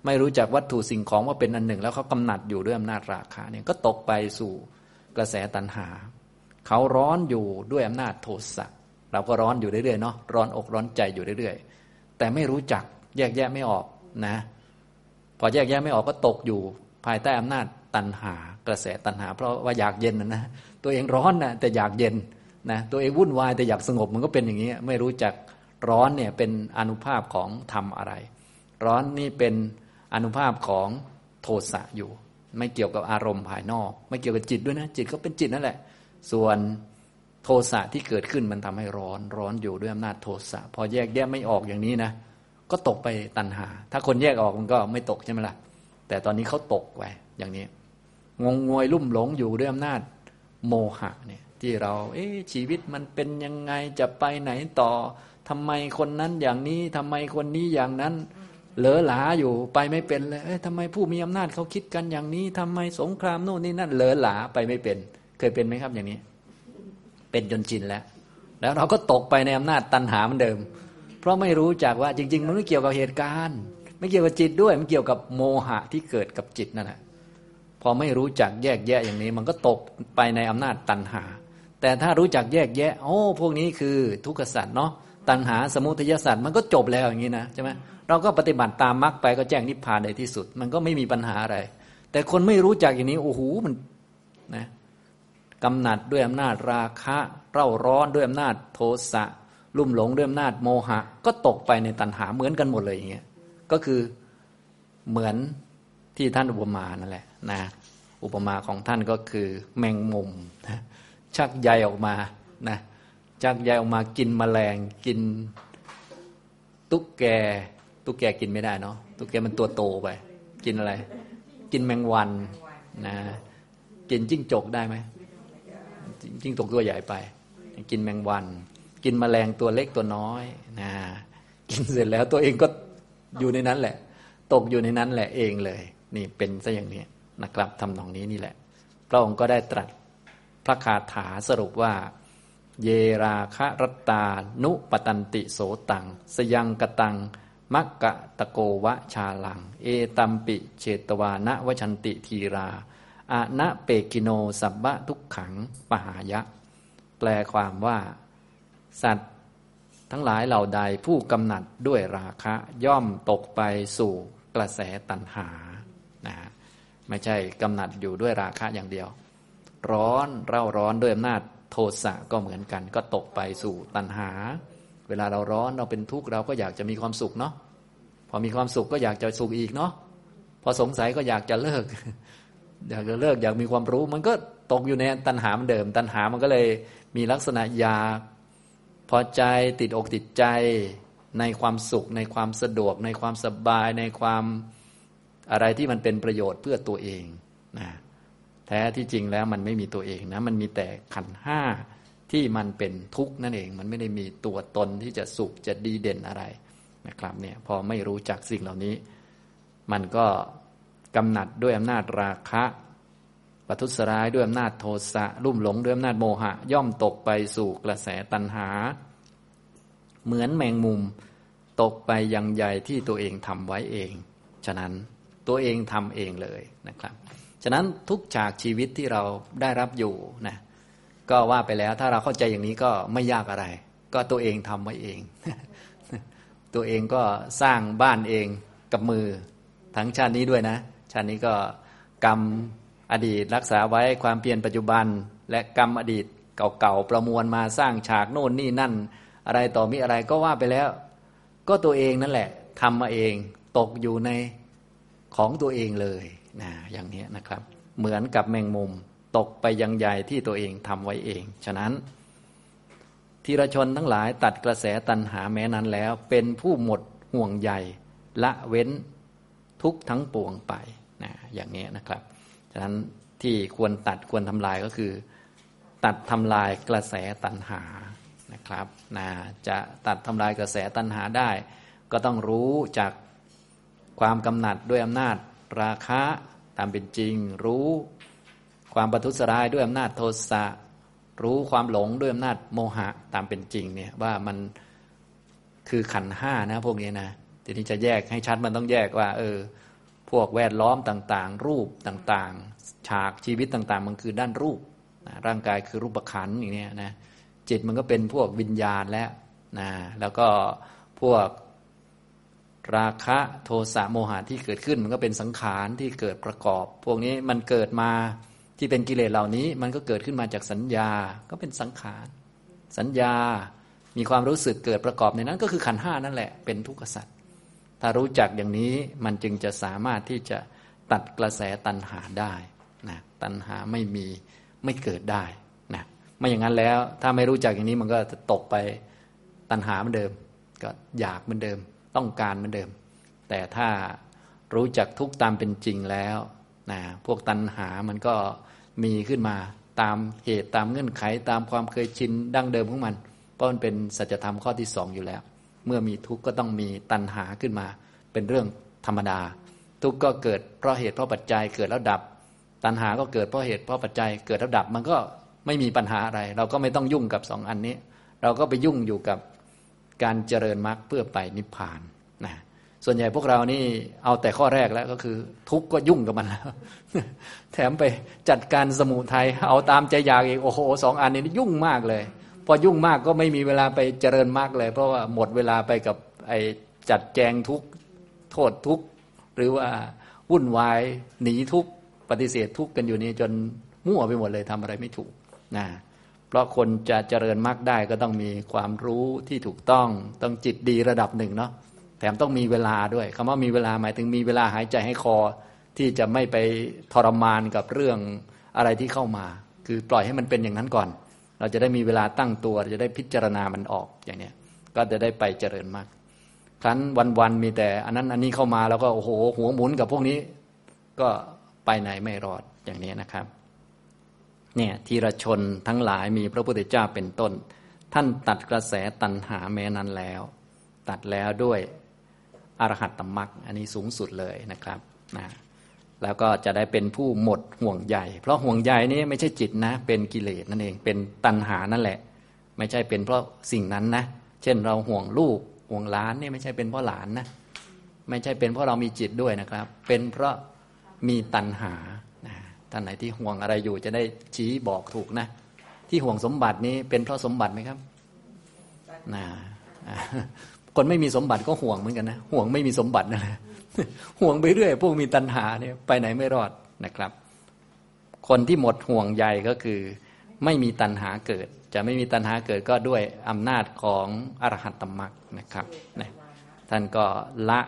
S1: ไม่รู้จักวัตถุสิ่งของว่าเป็นอันหนึ่ง แล้วเขากำหนัดอยู่ด้วยอำนาจราคะเนี่ยก็ตกไปสู่กระแสตัณหา เขาร้อนอยู่ด้วยอำนาจโทสะเราก็ร้อนอยู่เรื่อยๆเนาะร้อนอกร้อนใจอยู่เรื่อยๆ แต่ไม่รู้จักแยกแยะไม่ออกนะ พอแยกแยะไม่ออกก็ตกอยู่ ภายใต้อำนาจตัณหากระแสตัณหา เพราะว่าอยากเย็นนะนะตัวเองร้อนนะแต่อยากเย็น นะตัวเองวุ่นวายแต่อยากสงบมันก็เป็นอย่างนี้ไม่รู้จักร้อนเนี่ยเป็นอนุภาพของธรรมอะไร ร้อนนี่เป็นอนุภาพของโทสะอยู่ ไม่เกี่ยวกับอารมณ์ภายนอก ไม่เกี่ยวกับจิตด้วยนะ จิตก็เป็นจิตนั่นแหละ ส่วนโทสะที่เกิดขึ้นมันทำให้ร้อนร้อนอยู่ด้วยอำนาจโทสะพอแยกแยะไม่ออกอย่างนี้นะ ก็ตกไปตัณหา ถ้าคนแยกออกมันก็ไม่ตกใช่ไหมล่ะ แต่ตอนนี้เขาตกไปอย่างนี้ งงงวยลุ่มหลงอยู่ด้วยอำนาจโมหะเนี่ย ที่เรา เอ๊ชีวิตมันเป็นยังไงจะไปไหนต่อทำไมคนนั้นอย่างนี้ทำไมคนนี้อย่างนั้น เหลอหลาอยู่ไปไม่เป็นเลยเอ้ยทำไมผู้มีอำนาจเขาคิดกันอย่างนี้ทำไมสงครามโน่นนี่นั่นเหลอหลาไปไม่เป็น เคยเป็นไหมครับอย่างนี้ เป็นจนชินแล้ว แล้วเราก็ตกไปในอำนาจตันหาเหมือนเดิม เพราะไม่รู้จักว่าจริง ๆ มันไม่เกี่ยวกับเหตุการณ์ ไม่เกี่ยวกับจิตด้วย มันเกี่ยวกับโมหะที่เกิดกับจิตนั่นแหละพอไม่รู้จักแยกแยะอย่างนี้ มันก็ตกไปในอำนาจตันหา แต่ถ้ารู้จักแยกแยะ โอ้พวกนี้คือทุกขสัตว์เนาะตันหาสมุทัยสัตว์มันก็จบแล้วอย่างนี้นะใช่ไหมเราก็ปฏิบัติตามมรรคไปก็แจ้งนิพพานในที่สุด มันก็ไม่มีปัญหาอะไร แต่คนไม่รู้จักอย่างนี้โอ้โหมันนะกำหนัดด้วยอำนาจราคะเร่าร้อนด้วยอำนาจโทสะลุ่มหลงด้วยอำนาจโมหะ ก็ตกไปในตัณหาเหมือนกันหมดเลยอย่างเงี้ยก็คือเหมือนที่ท่านอุปมานั่นแหละนะอุปมาของท่านก็คือแมงมุมนะ ชักใยออกมานะชักใยออกมากินมแมลงกินตุ๊กแก ตุ๊กแกกินไม่ได้เนาะตุ๊กแกมันตัวโตไป กินอะไร กินแมงวันนะกินจิ้งจกได้ไหมจิ้งจกตัวใหญ่ไป กินแมงวัน กินแมลงตัวเล็กตัวน้อยนะกินเสร็จแล้วตัวเองก็อยู่ในนั้นแหละ ตกอยู่ในนั้นแหละเองเลย นี่เป็นซะอย่างนี้นะครับทำนองนี้นี่แหละ พระองค์ก็ได้ตรัส พระคาถาสรุปว่า เยราคะรตา นุปตันติโสตัง สยังกตัง มักกะตะโกวะชาลัง เอตัมปิเชตวานะวชันติทีราอานะเปกิโนสับบะทุกขังปหายะ แปลความว่า สัตว์ทั้งหลายเหล่าใดผู้กำหนัดด้วยราคะย่อมตกไปสู่กระแสตัณหานะไม่ใช่กำหนัดอยู่ด้วยราคะอย่างเดียว ร้อนเร่าร้อนด้วยอำนาจโทสะก็เหมือนกัน ก็ตกไปสู่ตัณหา เวลาเราร้อนเราเป็นทุกข์เราก็อยากจะมีความสุขเนาะพอมีความสุขก็อยากจะสุขอีกเนาะพอสงสัยก็อยากจะเลิก อยากจะเลิกอยากมีความรู้ มันก็ตกอยู่ในตัณหามือนเดิม ตัณหามันก็เลยมีลักษณะอยากพอใจติดอกติดใจในความสุขในความสะดวก ในความสบายในความอะไรที่มันเป็นประโยชน์เพื่อตัวเองนะ ทท้ที่จริงแล้วมันไม่มีตัวเองนะ มันมีแต่ขันห้าที่มันเป็นทุกข์นั่นเอง มันไม่ได้มีตัวตนที่จะสุขจะดีเด่นอะไรนะครับเนี่ยพอไม่รู้จักสิ่งเหล่านี้ มันก็กำหนัดด้วยอำนาจราคะปัทุสร้ายด้วยอำนาจโทสะรุ่มหลงด้วยอำนาจโมหะ ย่อมตกไปสู่กระแสตัณหา เหมือนแมงมุม ตกไปยังใยที่ตัวเองทำไว้เอง ฉะนั้นตัวเองทำเองเลยนะครับ ฉะนั้นทุกฉากชีวิตที่เราได้รับอยู่นะก็ว่าไปแล้วถ้าเราเข้าใจอย่างนี้ก็ไม่ยากอะไร ก็ตัวเองทำไว้เอง ตัวเองก็สร้างบ้านเองกับมือ ทั้งชาตินี้ด้วยนะ ชาตินี้ก็กรรมอดีตรักษาไว้ความเปลี่ยนปัจจุบัน และกรรมอดีตเก่าๆประมวลมาสร้างฉากโน่นนี่นั่น อะไรต่อมีอะไรก็ว่าไปแล้ว ก็ตัวเองนั่นแหละทำมาเองตกอยู่ในของตัวเองเลย นะอย่างนี้นะครับ เหมือนกับแมงมุมตกไปยังใยที่ตัวเองทำไว้เอง ฉะนั้นทีรชนทั้งหลายตัดกระแสตันหาแม้นั้นแล้ว เป็นผู้หมดห่วงใยละเว้นทุกทั้งปวงไปนะอย่างนี้นะครับ ฉะนั้นที่ควรตัดควรทำลายก็คือ ตัดทำลายกระแสตันหานะครับนะจะตัดทำลายกระแสตันหาได้ ก็ต้องรู้จากความกำหนัดด้วยอำนาจ ราคะตามเป็นจริง รู้ความประทุษร้ายด้วยอำนาจโทสะรู้ความหลงด้วยอำนาจโมหะตามเป็นจริงเนี่ยว่ามันคือขันห้านะพวกนี้นะทีนี้จะแยกให้ชัดมันต้องแยกว่า เออ พวกแวดล้อมต่างๆ รูปต่างๆ ฉากชีวิตต่างๆ มันคือด้านรูปนะร่างกายคือรูปขันอย่างนี้นะจิตมันก็เป็นพวกวิญญาณแล้วนะแล้วก็พวก ราคะโทสะโมหะที่เกิดขึ้น มันก็เป็นสังขารที่เกิดประกอบ พวกนี้มันเกิดมาที่เป็นกิเลสเหล่านี้ มันก็เกิดขึ้นมาจากสัญญาก็เป็นสังขาร สัญญามีความรู้สึกเกิดประกอบในนั้นก็คือขันห้านั่นแหละเป็นทุกขสัตว์ถ้ารู้จักอย่างนี้มันจึงจะสามารถที่จะตัดกระแสตัณหาได้นะตัณหาไม่มีไม่เกิดได้นะไม่อย่างนั้นแล้วถ้าไม่รู้จักอย่างนี้มันก็จะตกไปตัณหาเหมือนเดิม ก็อยากเหมือนเดิม ต้องการเหมือนเดิม แต่ถ้ารู้จักทุกตามเป็นจริงแล้วนะพวกตัณหามันก็มีขึ้นมาตามเหตุตามเงื่อนไขตามความเคยชินดั้งเดิมของมันเพราะมันเป็นสัจธรรมข้อที่สองอยู่แล้ว เมื่อมีทุกข์ก็ต้องมีตัณหาขึ้นมา เป็นเรื่องธรรมดา ทุกข์ก็เกิดเพราะเหตุเพราะปัจจัยเกิดแล้วดับ ตัณหาก็เกิดเพราะเหตุเพราะปัจจัยเกิดแล้วดับมันก็ไม่มีปัญหาอะไร เราก็ไม่ต้องยุ่งกับสองอันนี้ เราก็ไปยุ่งอยู่กับ การเจริญมรรคเพื่อไปนิพพานนะส่วนใหญ่พวกเรานี่เอาแต่ข้อแรกแล้วก็คือ ทุกข์ก็ยุ่งกับมันแล้วแถมไปจัดการสมุทัยเอาตามใจอยากอีกโอ้โหสองอันนี้ยุ่งมากเลย พอยุ่งมากก็ไม่มีเวลาไปเจริญมากเลย เพราะว่าหมดเวลาไปกับไอ้จัดแจงทุกโทษทุกหรือว่าวุ่นวายหนีทุกปฏิเสธทุกกันอยู่นี่จนมั่วไปหมดเลยทำอะไรไม่ถูกนะ เพราะคนจะเจริญมากได้ก็ต้องมีความรู้ที่ถูกต้องต้องจิตดีระดับหนึ่งเนาะแถมต้องมีเวลาด้วยคำว่ามีเวลาหมายถึงมีเวลาหายใจให้คอ ที่จะไม่ไปทรมานกับเรื่องอะไรที่เข้ามา คือปล่อยให้มันเป็นอย่างนั้นก่อน เราจะได้มีเวลาตั้งตัวจะได้พิจารณามันออกอย่างเนี้ยก็จะได้ไปเจริญมากครั้นวันๆมีแต่ อันนั้นอันนี้เข้ามาแล้วก็โอ้โหหัวหมุนกับพวกนี้ ก็ไปไหนไม่รอดอย่างนี้นะครับ เนี่ยทีรชนทั้งหลายมีพระพุทธเจ้าเป็นต้น ท่านตัดกระแสตัณหาแม้นั้นแล้ว ตัดแล้วด้วยอรหัตตมรักอันนี้สูงสุดเลยนะครับนะแล้วก็จะได้เป็นผู้หมดห่วงใยเพราะห่วงใยนี้ไม่ใช่จิตนะ เป็นกิเลสนั่นเองเป็นตัณหานั่นแหละ ไม่ใช่เป็นเพราะสิ่งนั้นนะเช่นเราห่วงลูกห่วงหลานนี่ไม่ใช่เป็นเพราะหลานนะไม่ใช่เป็นเพราะเรามีจิตด้วยนะครับ เป็นเพราะมีตัณหา ท่านไหนที่ห่วงอะไรอยู่ จะได้ชี้บอกถูกนะ ที่ห่วงสมบัตินี้เป็นเพราะสมบัติไหมครับนะคนไม่มีสมบัติก็ห่วงเหมือนกันนะ ห่วงไม่มีสมบัตินะห่วงไปเรื่อยพวกมีตัณหาเนี่ยไปไหนไม่รอดนะครับ คนที่หมดห่วงใยก็คือ ไม่มีตัณหาเกิด จะไม่มีตัณหาเกิดก็ด้วยอำนาจของอรหัตตมรักนะครับนะท่านก็ละ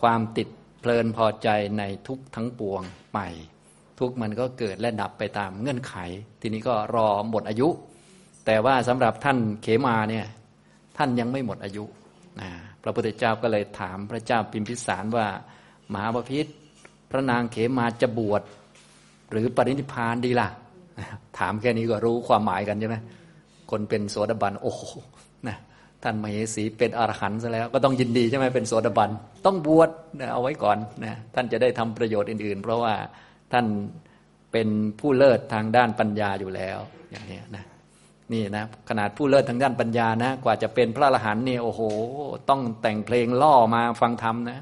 S1: ความติดเพลินพอใจในทุกทั้งปวงไป ทุกมันก็เกิดและดับไปตามเงื่อนไข ทีนี้ก็รอหมดอายุ แต่ว่าสำหรับท่านเขมาเนี่ยท่านยังไม่หมดอายุนะพระพุทธเจ้าก็เลยถามพระเจ้าพิมพิสารว่า มหาพิษพระนางเขมาจะบวชหรือปรินิพานดีล่ะ ถามแค่นี้ก็รู้ความหมายกันใช่ไหมคนเป็นโสดาบันโอ้โหนะท่านมเหสีเป็นอรหันต์ซะแล้ว ก็ต้องยินดีใช่ไหมเป็นโสดาบัน ต้องบวชนะเอาไว้ก่อนนะท่านจะได้ทำประโยชน์อื่น ๆ เพราะว่า ท่านเป็นผู้เลิศทางด้านปัญญาอยู่แล้วอย่างนี้นะนี่นะขนาดผู้เลิศทางด้านปัญญานะ กว่าจะเป็นพระอรหันต์นี่โอ้โห ต้องแต่งเพลงล่อมาฟังธรรมนะ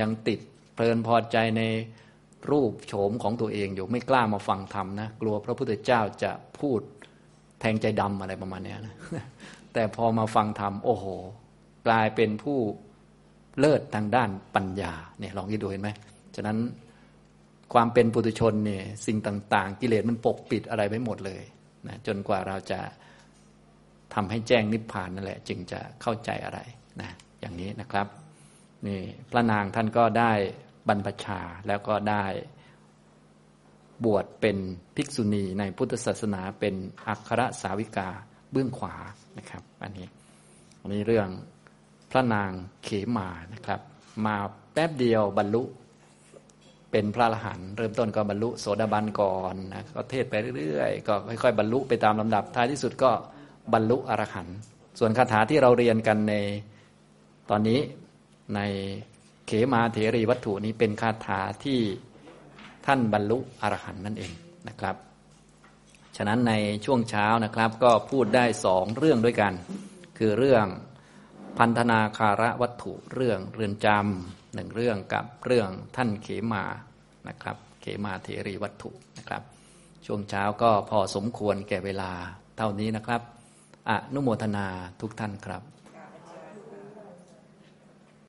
S1: ยังติดเพลินพอใจในรูปโฉมของตัวเองอยู่ไม่กล้ามาฟังธรรมนะกลัวพระพุทธเจ้าจะพูดแทงใจดำอะไรประมาณนี้นะแต่พอมาฟังธรรมโอ้โห กลายเป็นผู้เลิศทางด้านปัญญาเนี่ยลองคิดดูเห็นไหมฉะนั้น ความเป็นปุถุชนเนี่ยสิ่งต่าง ๆ กิเลสมันปกปิดอะไรไว้หมดเลยนะจนกว่าเราจะทำให้แจ้งนิพพานนั่นแหละ จึงจะเข้าใจอะไรนะอย่างนี้นะครับนี่พระนางท่านก็ได้บรรพชาแล้วก็ได้บวชเป็นภิกษุณีในพุทธศาสนาเป็นอัครสาวิกาเบื้องขวานะครับ อันนี้อันนี้เรื่องพระนางเขมานะครับ มาแป๊บเดียวบรรลุ เป็นพระอรหันต์เริ่มต้นก็บรรลุโสดาบันก่อนนะก็เทศไปเรื่อยๆก็ค่อยๆบรรลุไปตามลำดับท้ายที่สุดก็บรรลุอรหันต์ส่วนคาถาที่เราเรียนกันในตอนนี้ในเขมาเถรีวัตถุนี้เป็นคาถาที่ท่านบรรลุอรหันต์นั่นเองนะครับ ฉะนั้นในช่วงเช้านะครับก็พูดได้สองเรื่องด้วยกัน คือเรื่องพันธนาคาระวัตถุเรื่องเรือนจำ หนึ่งเรื่องกับเรื่องท่านเขมานะครับ เขมาเทรีวัตถุนะครับ ช่วงเช้าก็พอสมควรแก่เวลาเท่านี้นะครับ อนุโมทนาทุกท่านครับ